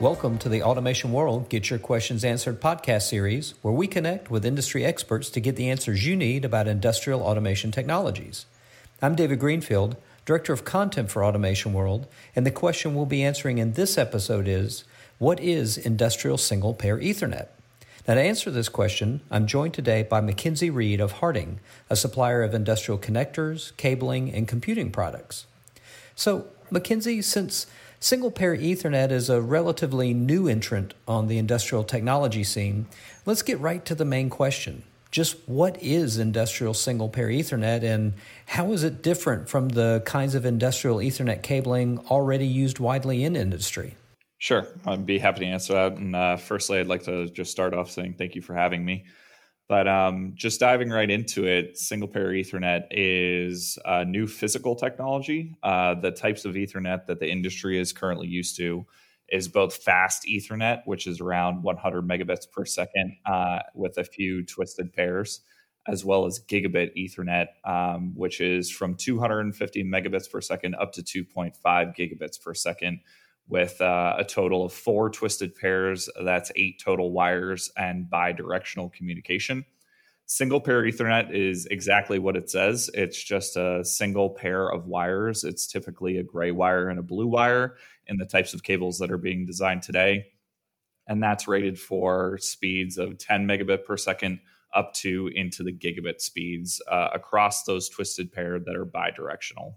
Welcome to the Automation World Get Your Questions Answered podcast series, where we connect with industry experts to get the answers you need about industrial automation technologies. I'm David Greenfield, Director of Content for Automation World, and the question we'll be answering in this episode is What is industrial single pair Ethernet? Now, to answer this question, I'm joined today by Mackenzie Reed of Harting, a supplier of industrial connectors, cabling, and computing products. So, Mackenzie, since Single pair Ethernet is a relatively new entrant on the industrial technology scene. Let's get right to the main question. Just what is industrial single pair Ethernet and how is it different from the kinds of industrial Ethernet cabling already used widely in industry? Sure, I'd be happy to answer that. And uh, firstly, I'd like to just start off saying thank you for having me. But um, just diving right into it, single pair Ethernet is a new physical technology. Uh, the types of Ethernet that the industry is currently used to is both fast Ethernet, which is around 100 megabits per second uh, with a few twisted pairs, as well as gigabit Ethernet, um, which is from 250 megabits per second up to 2.5 gigabits per second with uh, a total of four twisted pairs. That's eight total wires and bi-directional communication. Single pair Ethernet is exactly what it says. It's just a single pair of wires. It's typically a gray wire and a blue wire in the types of cables that are being designed today. And that's rated for speeds of 10 megabit per second up to into the gigabit speeds uh, across those twisted pair that are bidirectional.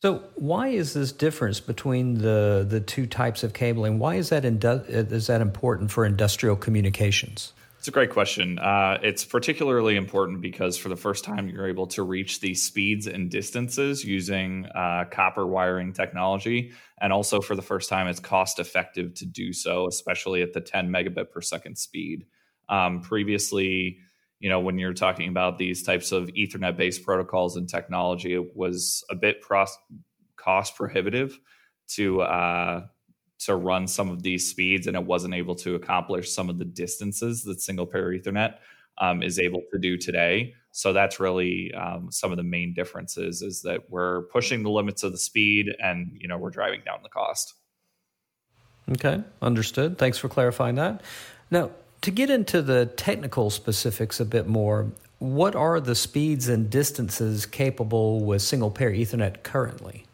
So, why is this difference between the the two types of cabling? Why is that indu- is that important for industrial communications? It's a great question. Uh, it's particularly important because for the first time, you're able to reach these speeds and distances using uh, copper wiring technology. And also, for the first time, it's cost effective to do so, especially at the 10 megabit per second speed. Um, previously, you know, when you're talking about these types of Ethernet based protocols and technology, it was a bit pros- cost prohibitive to uh, to run some of these speeds, and it wasn't able to accomplish some of the distances that single pair Ethernet um, is able to do today. So that's really um, some of the main differences is that we're pushing the limits of the speed, and you know we're driving down the cost. Okay, understood. Thanks for clarifying that. Now, to get into the technical specifics a bit more, what are the speeds and distances capable with single pair Ethernet currently?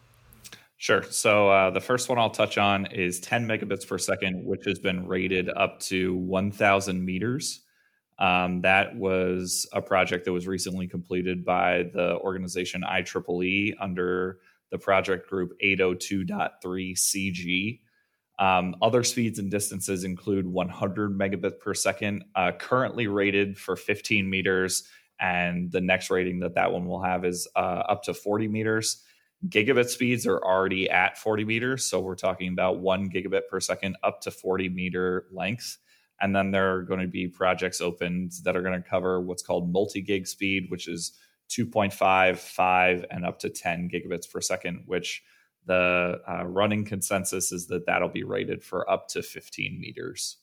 Sure. So uh, the first one I'll touch on is 10 megabits per second, which has been rated up to 1,000 meters. Um, that was a project that was recently completed by the organization IEEE under the project group 802.3 CG. Um, other speeds and distances include 100 megabits per second, uh, currently rated for 15 meters, and the next rating that that one will have is uh, up to 40 meters. Gigabit speeds are already at 40 meters, so we're talking about one gigabit per second up to 40 meter lengths. And then there are going to be projects opened that are going to cover what's called multi gig speed, which is 2.5, 5, and up to 10 gigabits per second, which the uh, running consensus is that that'll be rated for up to 15 meters.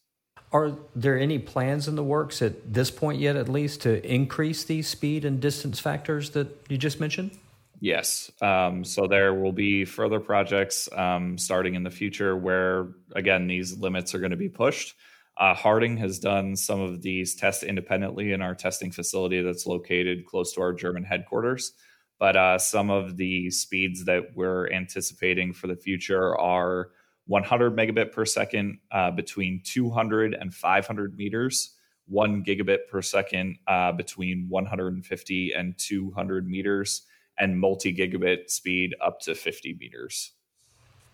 Are there any plans in the works at this point yet, at least, to increase these speed and distance factors that you just mentioned? Yes. Um, so there will be further projects um, starting in the future where, again, these limits are going to be pushed. Uh, Harting has done some of these tests independently in our testing facility that's located close to our German headquarters. But uh, some of the speeds that we're anticipating for the future are 100 megabit per second uh, between 200 and 500 meters, one gigabit per second uh, between 150 and 200 meters, and multi gigabit speed up to 50 meters.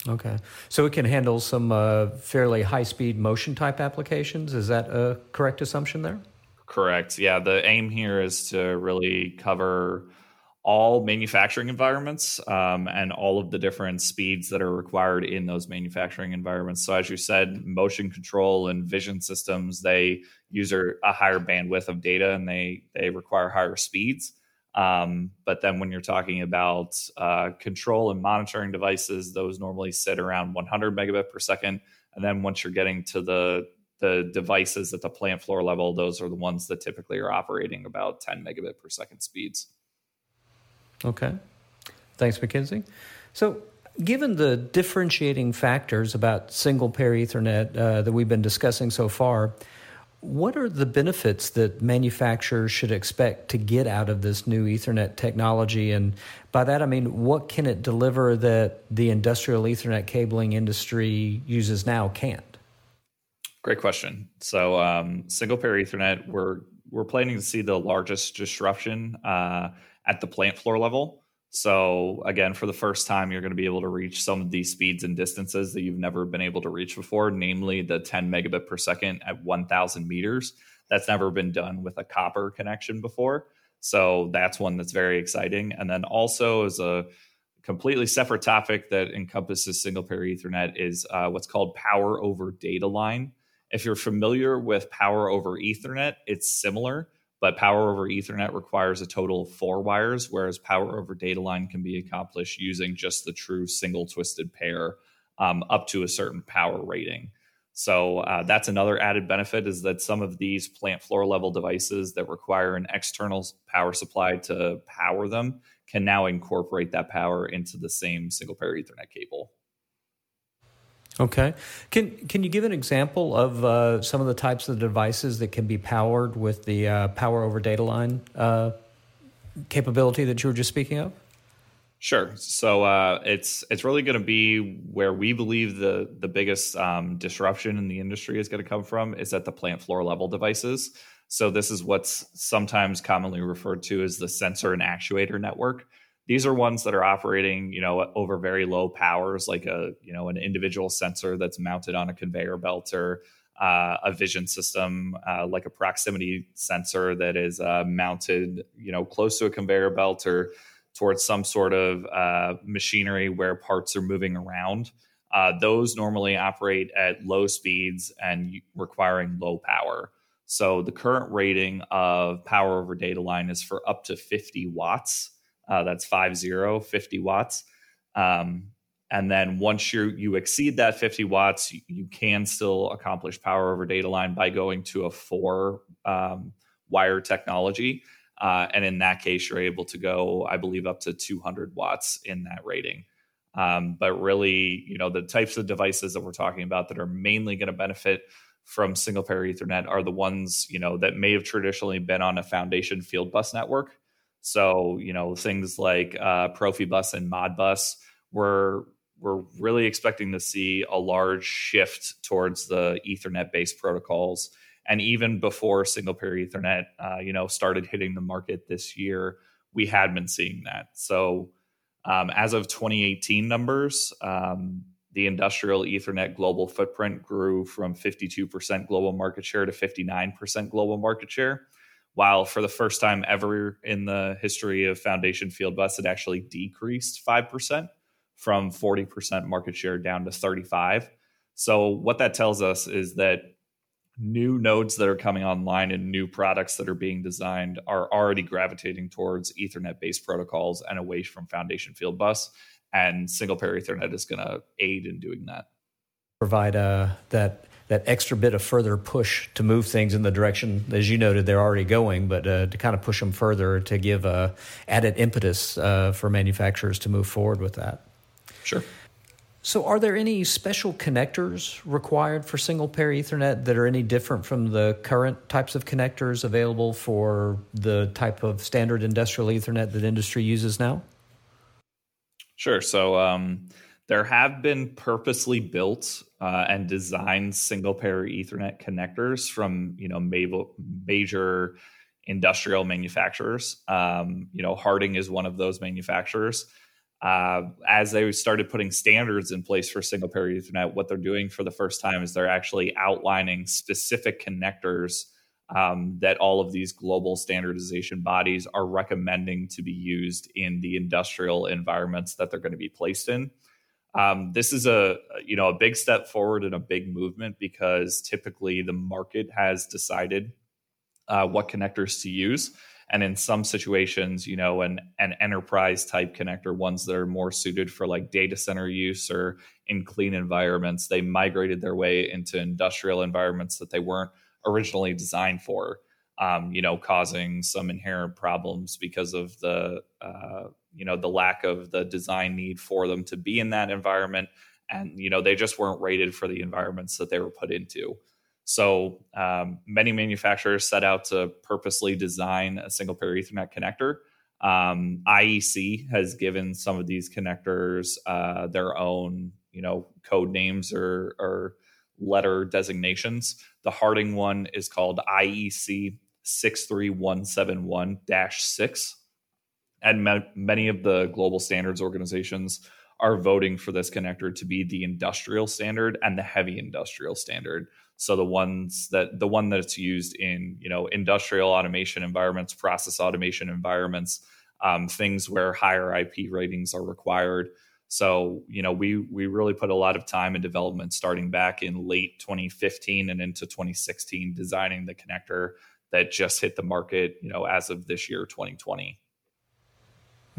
Okay. So it can handle some uh, fairly high speed motion type applications. Is that a correct assumption there? Correct. Yeah. The aim here is to really cover all manufacturing environments um, and all of the different speeds that are required in those manufacturing environments. So, as you said, motion control and vision systems they use a higher bandwidth of data and they they require higher speeds. Um, but then when you're talking about uh, control and monitoring devices, those normally sit around 100 megabit per second. And then once you're getting to the the devices at the plant floor level, those are the ones that typically are operating about 10 megabit per second speeds. Okay. Thanks, Mackenzie. So, given the differentiating factors about single pair Ethernet uh, that we've been discussing so far, what are the benefits that manufacturers should expect to get out of this new Ethernet technology? And by that, I mean, what can it deliver that the industrial Ethernet cabling industry uses now can't? Great question. So, um, single pair Ethernet, we're we're planning to see the largest disruption uh, at the plant floor level. So again, for the first time, you're going to be able to reach some of these speeds and distances that you've never been able to reach before, namely the 10 megabit per second at 1,000 meters. That's never been done with a copper connection before. So that's one that's very exciting. And then also as a completely separate topic that encompasses single pair Ethernet is uh, what's called power over data line. If you're familiar with power over Ethernet, it's similar but power over Ethernet requires a total of four wires, whereas power over data line can be accomplished using just the true single twisted pair um, up to a certain power rating. So uh, that's another added benefit is that some of these plant floor level devices that require an external power supply to power them can now incorporate that power into the same single pair Ethernet cable. Okay. Can can you give an example of uh, some of the types of devices that can be powered with the uh, power over data line uh, capability that you were just speaking of? Sure. So uh, it's it's really going to be where we believe the the biggest um, disruption in the industry is going to come from is at the plant floor level devices. So this is what's sometimes commonly referred to as the sensor and actuator network these are ones that are operating you know over very low powers like a you know an individual sensor that's mounted on a conveyor belt or uh, a vision system uh, like a proximity sensor that is uh, mounted you know close to a conveyor belt or towards some sort of uh, machinery where parts are moving around. Uh, those normally operate at low speeds and requiring low power. So the current rating of power over data line is for up to 50 watts uh, that's five zero, 50 watts. Um, and then once you you exceed that 50 watts, you, you, can still accomplish power over data line by going to a four um, wire technology. Uh, and in that case, you're able to go, I believe, up to 200 watts in that rating. Um, but really, you know, the types of devices that we're talking about that are mainly going to benefit from single pair Ethernet are the ones, you know, that may have traditionally been on a foundation field bus network so, you know, things like uh, Profibus and Modbus, we're, we're really expecting to see a large shift towards the Ethernet based protocols. And even before single pair Ethernet, uh, you know, started hitting the market this year, we had been seeing that. So, um, as of 2018 numbers, um, the industrial Ethernet global footprint grew from 52% global market share to 59% global market share while for the first time ever in the history of Foundation Field Bus, it actually decreased 5% from 40% market share down to 35. So what that tells us is that new nodes that are coming online and new products that are being designed are already gravitating towards Ethernet based protocols and away from Foundation Field Bus. And single pair Ethernet is going to aid in doing that. Provide uh, that that extra bit of further push to move things in the direction, as you noted, they're already going, but uh, to kind of push them further to give uh, added impetus uh, for manufacturers to move forward with that. Sure. So, are there any special connectors required for single pair Ethernet that are any different from the current types of connectors available for the type of standard industrial Ethernet that industry uses now? Sure. So, um, there have been purposely built uh, and designed single pair Ethernet connectors from you know major industrial manufacturers. Um, you know, Harting is one of those manufacturers. Uh, as they started putting standards in place for single pair Ethernet, what they're doing for the first time is they're actually outlining specific connectors um, that all of these global standardization bodies are recommending to be used in the industrial environments that they're going to be placed in. Um, this is a you know a big step forward and a big movement because typically the market has decided uh, what connectors to use, and in some situations you know an an enterprise type connector ones that are more suited for like data center use or in clean environments they migrated their way into industrial environments that they weren't originally designed for um, you know causing some inherent problems because of the uh, you know the lack of the design need for them to be in that environment and you know they just weren't rated for the environments that they were put into so um, many manufacturers set out to purposely design a single pair Ethernet connector. Um, IEC has given some of these connectors uh, their own, you know, code names or, or letter designations. The Harting one is called IEC 63171 6. And ma- many of the global standards organizations are voting for this connector to be the industrial standard and the heavy industrial standard. So the ones that the one that's used in you know industrial automation environments, process automation environments, um, things where higher IP ratings are required. So you know we we really put a lot of time and development, starting back in late 2015 and into 2016, designing the connector that just hit the market. You know as of this year, 2020.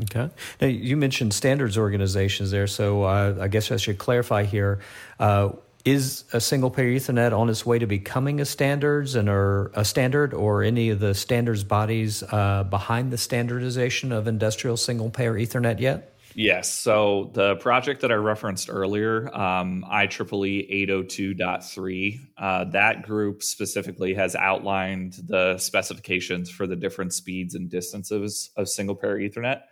Okay. Now you mentioned standards organizations there, so uh, I guess I should clarify here. Uh, is a single pair Ethernet on its way to becoming a standards and or a standard, or any of the standards bodies uh, behind the standardization of industrial single pair Ethernet yet? Yes. So the project that I referenced earlier, um, IEEE 802.3, uh, that group specifically has outlined the specifications for the different speeds and distances of single pair Ethernet.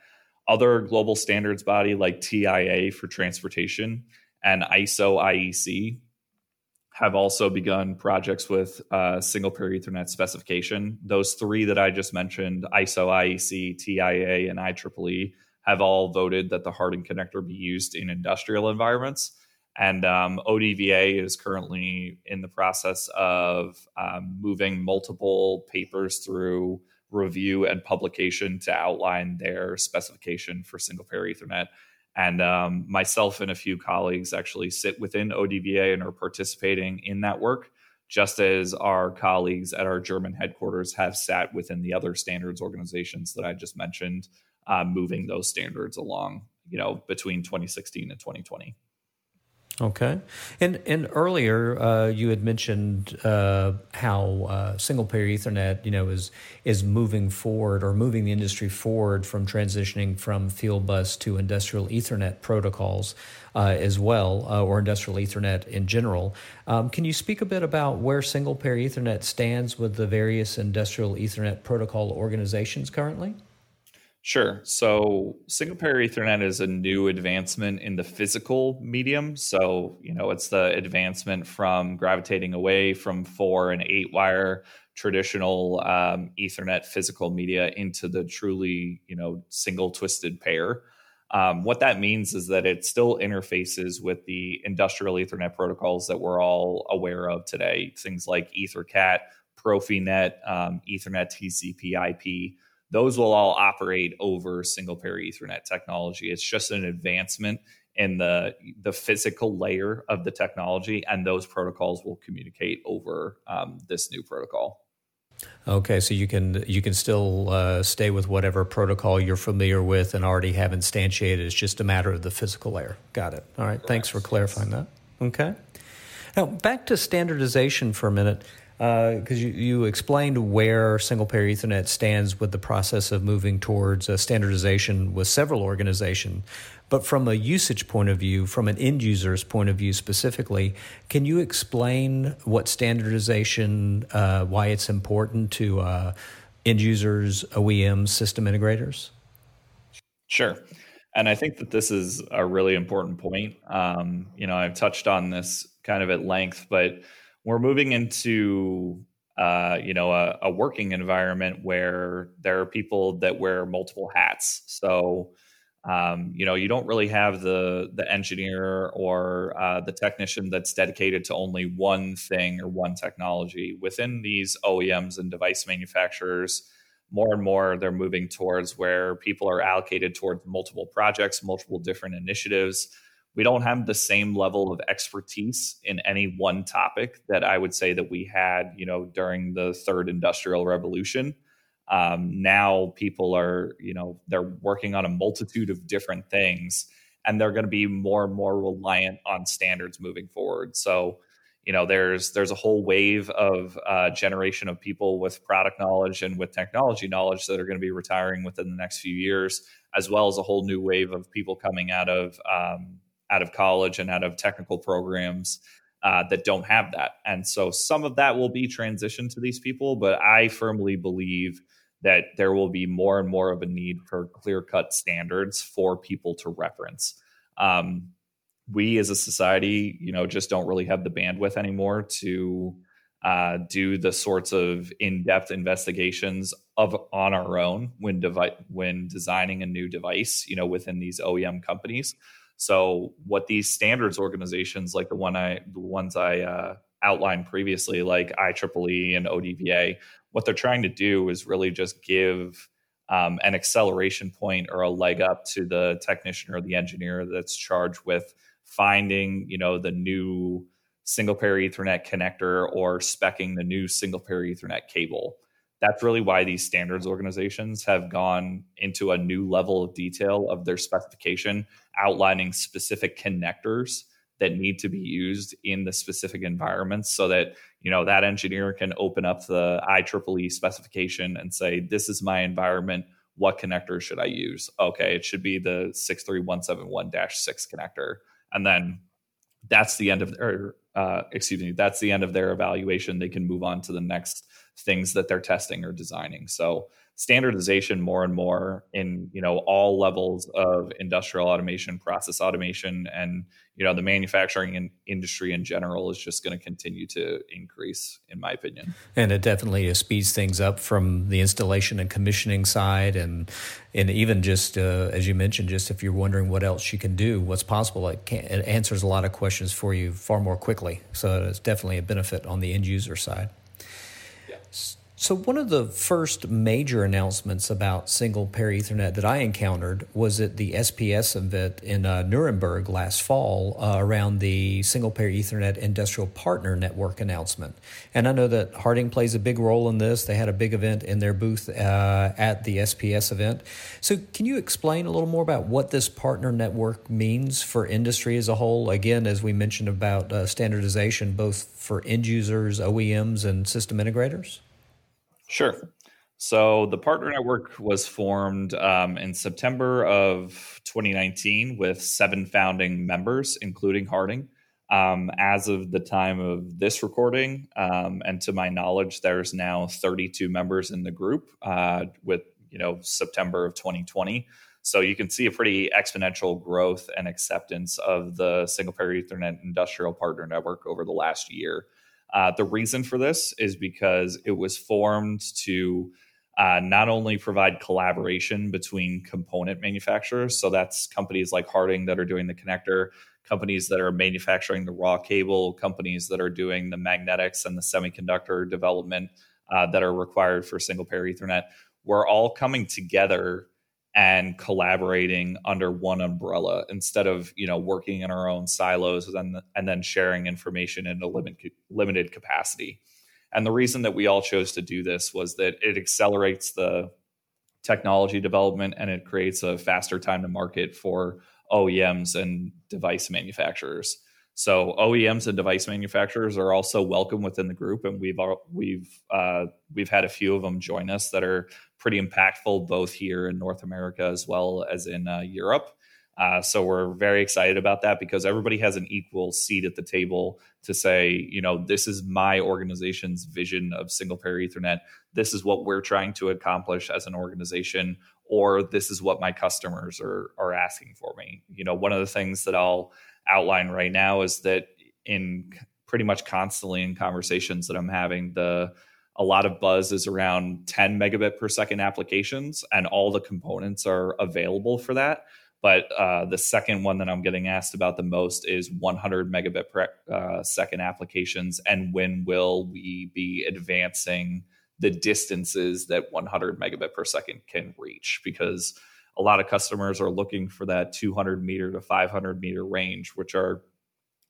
Other global standards body like TIA for transportation and ISO IEC have also begun projects with uh, single pair Ethernet specification. Those three that I just mentioned, ISO, IEC, TIA, and IEEE, have all voted that the Harting connector be used in industrial environments. And um, ODVA is currently in the process of um, moving multiple papers through review and publication to outline their specification for single pair Ethernet. And um, myself and a few colleagues actually sit within ODVA and are participating in that work, just as our colleagues at our German headquarters have sat within the other standards organizations that I just mentioned, uh, moving those standards along, you know, between 2016 and 2020. Okay, and and earlier uh, you had mentioned uh, how uh, single pair Ethernet, you know, is is moving forward or moving the industry forward from transitioning from field bus to industrial Ethernet protocols uh, as well, uh, or industrial Ethernet in general. Um, can you speak a bit about where single pair Ethernet stands with the various industrial Ethernet protocol organizations currently? Sure. So single pair Ethernet is a new advancement in the physical medium. So, you know, it's the advancement from gravitating away from four and eight wire traditional um, Ethernet physical media into the truly, you know, single twisted pair. Um, what that means is that it still interfaces with the industrial Ethernet protocols that we're all aware of today, things like EtherCAT, Profinet, um, Ethernet TCP IP those will all operate over single pair Ethernet technology. It's just an advancement in the the physical layer of the technology, and those protocols will communicate over um, this new protocol. Okay, so you can you can still uh, stay with whatever protocol you're familiar with and already have instantiated. It's just a matter of the physical layer. Got it. All right. Correct. Thanks for clarifying that. Okay. Now back to standardization for a minute because uh, you, you explained where single pair Ethernet stands with the process of moving towards standardization with several organizations. But from a usage point of view, from an end user's point of view specifically, can you explain what standardization, uh, why it's important to uh, end users, OEMs, system integrators? Sure. And I think that this is a really important point. Um, you know, I've touched on this kind of at length, but we're moving into uh, you know a, a, working environment where there are people that wear multiple hats. So um, you know you don't really have the the engineer or uh, the technician that's dedicated to only one thing or one technology. Within these oems and device manufacturers more and more they're moving towards where people are allocated towards multiple projects multiple different initiatives we don't have the same level of expertise in any one topic that I would say that we had, you know, during the third industrial revolution. Um, now people are, you know, they're working on a multitude of different things, and they're going to be more and more reliant on standards moving forward. So, you know, there's there's a whole wave of uh, generation of people with product knowledge and with technology knowledge that are going to be retiring within the next few years, as well as a whole new wave of people coming out of um, out of college and out of technical programs uh, that don't have that. And so some of that will be transitioned to these people, but I firmly believe that there will be more and more of a need for clear cut standards for people to reference. Um, we as a society, you know, just don't really have the bandwidth anymore to uh, do the sorts of in-depth investigations of on our own when devi- when designing a new device, you know, within these OEM companies. So, what these standards organizations, like the one I, the ones I uh, outlined previously, like IEEE and ODVA, what they're trying to do is really just give um, an acceleration point or a leg up to the technician or the engineer that's charged with finding, you know, the new single pair Ethernet connector or specking the new single pair Ethernet cable. That's really why these standards organizations have gone into a new level of detail of their specification, outlining specific connectors that need to be used in the specific environments so that you know that engineer can open up the IEEE specification and say this is my environment. What connector should I use? Okay it should be the 63171-6 connector. And then that's the end of their uh, excuse me that's the end of their evaluation. They can move on to the next things that they're testing or designing. So standardization more and more in you know all levels of industrial automation process automation and you know the manufacturing in, industry in general is just going to continue to increase in my opinion. And it definitely speeds things up from the installation and commissioning side and and even just uh, as you mentioned just if you're wondering what else you can do what's possible it, can, it answers a lot of questions for you far more quickly. So it's definitely a benefit on the end user side so, one of the first major announcements about single pair Ethernet that I encountered was at the SPS event in uh, Nuremberg last fall uh, around the single pair Ethernet industrial partner network announcement. And I know that Harting plays a big role in this. They had a big event in their booth uh, at the SPS event. So, can you explain a little more about what this partner network means for industry as a whole? Again, as we mentioned about uh, standardization, both for end users, OEMs, and system integrators? Sure. So the partner network was formed um, in September of 2019 with seven founding members, including Harting. Um, as of the time of this recording, um, and to my knowledge, there's now 32 members in the group uh, with you know September of 2020. So you can see a pretty exponential growth and acceptance of the single pair Ethernet industrial partner network over the last year. Uh, the reason for this is because it was formed to uh, not only provide collaboration between component manufacturers, so that's companies like Harting that are doing the connector, companies that are manufacturing the raw cable, companies that are doing the magnetics and the semiconductor development uh, that are required for single pair Ethernet. We're all coming together and collaborating under one umbrella instead of you know working in our own silos and, and then sharing information in a limited, limited capacity and the reason that we all chose to do this was that it accelerates the technology development and it creates a faster time to market for OEMs and device manufacturers. So OEMs and device manufacturers are also welcome within the group, and we've we've uh, we've had a few of them join us that are pretty impactful both here in North America as well as in uh, Europe. Uh, so we're very excited about that because everybody has an equal seat at the table to say, you know, this is my organization's vision of single pair Ethernet. This is what we're trying to accomplish as an organization, or this is what my customers are are asking for me. You know, one of the things that I'll outline right now is that in pretty much constantly in conversations that I'm having, the a lot of buzz is around 10 megabit per second applications, and all the components are available for that. But uh, the second one that I'm getting asked about the most is 100 megabit per uh, second applications, and when will we be advancing the distances that 100 megabit per second can reach? Because a lot of customers are looking for that 200 meter to 500 meter range, which are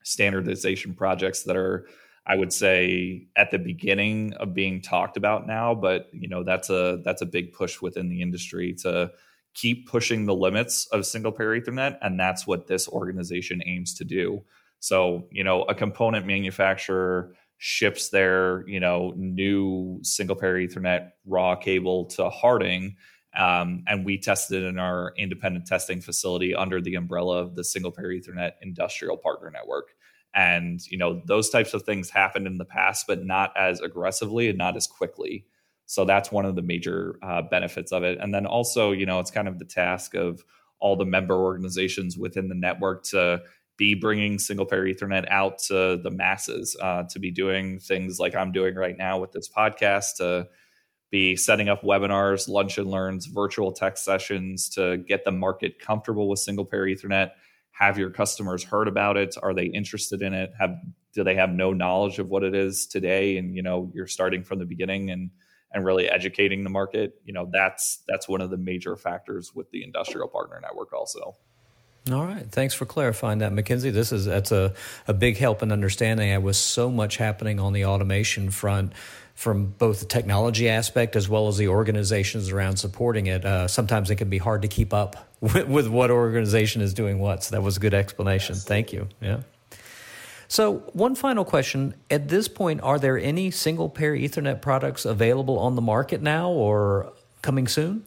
standardization projects that are I would say at the beginning of being talked about now, but you know that's a that's a big push within the industry to keep pushing the limits of single pair Ethernet, and that's what this organization aims to do. So you know, a component manufacturer ships their you know new single pair Ethernet raw cable to Harting. Um, and we tested in our independent testing facility under the umbrella of the single pair Ethernet industrial partner network. And you know those types of things happened in the past but not as aggressively and not as quickly. So that's one of the major uh, benefits of it. And then also you know it's kind of the task of all the member organizations within the network to be bringing single pair ethernet out to the masses uh, to be doing things like i'm doing right now with this podcast to be setting up webinars lunch and learns virtual tech sessions to get the market comfortable with single pair ethernet have your customers heard about it are they interested in it have do they have no knowledge of what it is today and you know you're starting from the beginning and and really educating the market you know that's that's one of the major factors with the industrial partner network also all right. Thanks for clarifying that, Mackenzie. This is that's a, a big help in understanding. There was so much happening on the automation front from both the technology aspect as well as the organizations around supporting it. Uh, sometimes it can be hard to keep up with, with, what organization is doing what. So that was a good explanation. Yes. Thank you. Yeah. So, one final question. At this point, are there any single pair Ethernet products available on the market now or coming soon?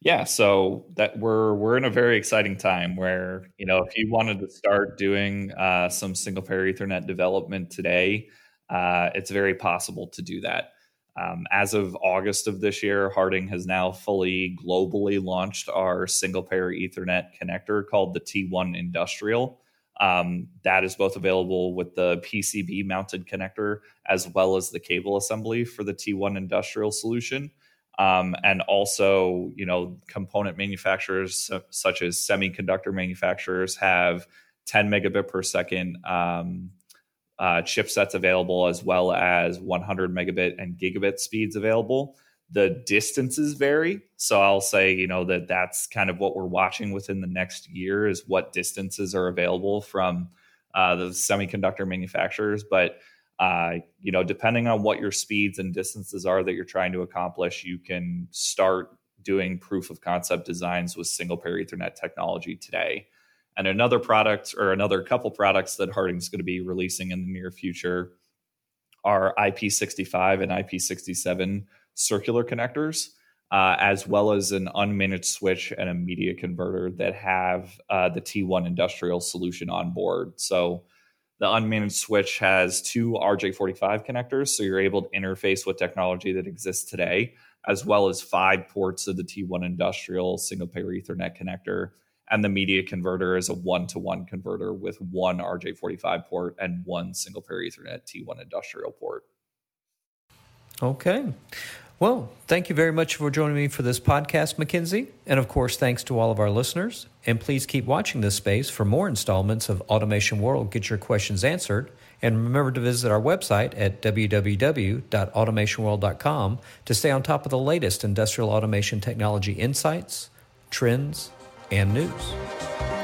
Yeah, so that we're we're in a very exciting time where you know if you wanted to start doing uh, some single pair Ethernet development today, uh, it's very possible to do that. Um, as of August of this year, Harting has now fully globally launched our single pair Ethernet connector called the T1 Industrial. Um, that is both available with the PCB mounted connector as well as the cable assembly for the T1 Industrial solution. Um, and also, you know, component manufacturers such as semiconductor manufacturers have 10 megabit per second um, uh, chipsets available as well as 100 megabit and gigabit speeds available. The distances vary. So I'll say, you know, that that's kind of what we're watching within the next year is what distances are available from uh, the semiconductor manufacturers. But, uh, you know, depending on what your speeds and distances are that you're trying to accomplish, you can start doing proof of concept designs with single pair Ethernet technology today. And another product or another couple products that Harting's going to be releasing in the near future are IP65 and IP67 circular connectors, uh, as well as an unmanaged switch and a media converter that have uh, the T1 industrial solution on board. So the unmanaged switch has two RJ45 connectors, so you're able to interface with technology that exists today, as well as five ports of the T1 industrial single pair Ethernet connector and the media converter is a one-to-one converter with one RJ45 port and one single pair Ethernet T1 industrial port. Okay. Well, thank you very much for joining me for this podcast, Mackenzie. And of course, thanks to all of our listeners. And please keep watching this space for more installments of Automation World. Get your questions answered. And remember to visit our website at www.automationworld.com to stay on top of the latest industrial automation technology insights, trends, and news.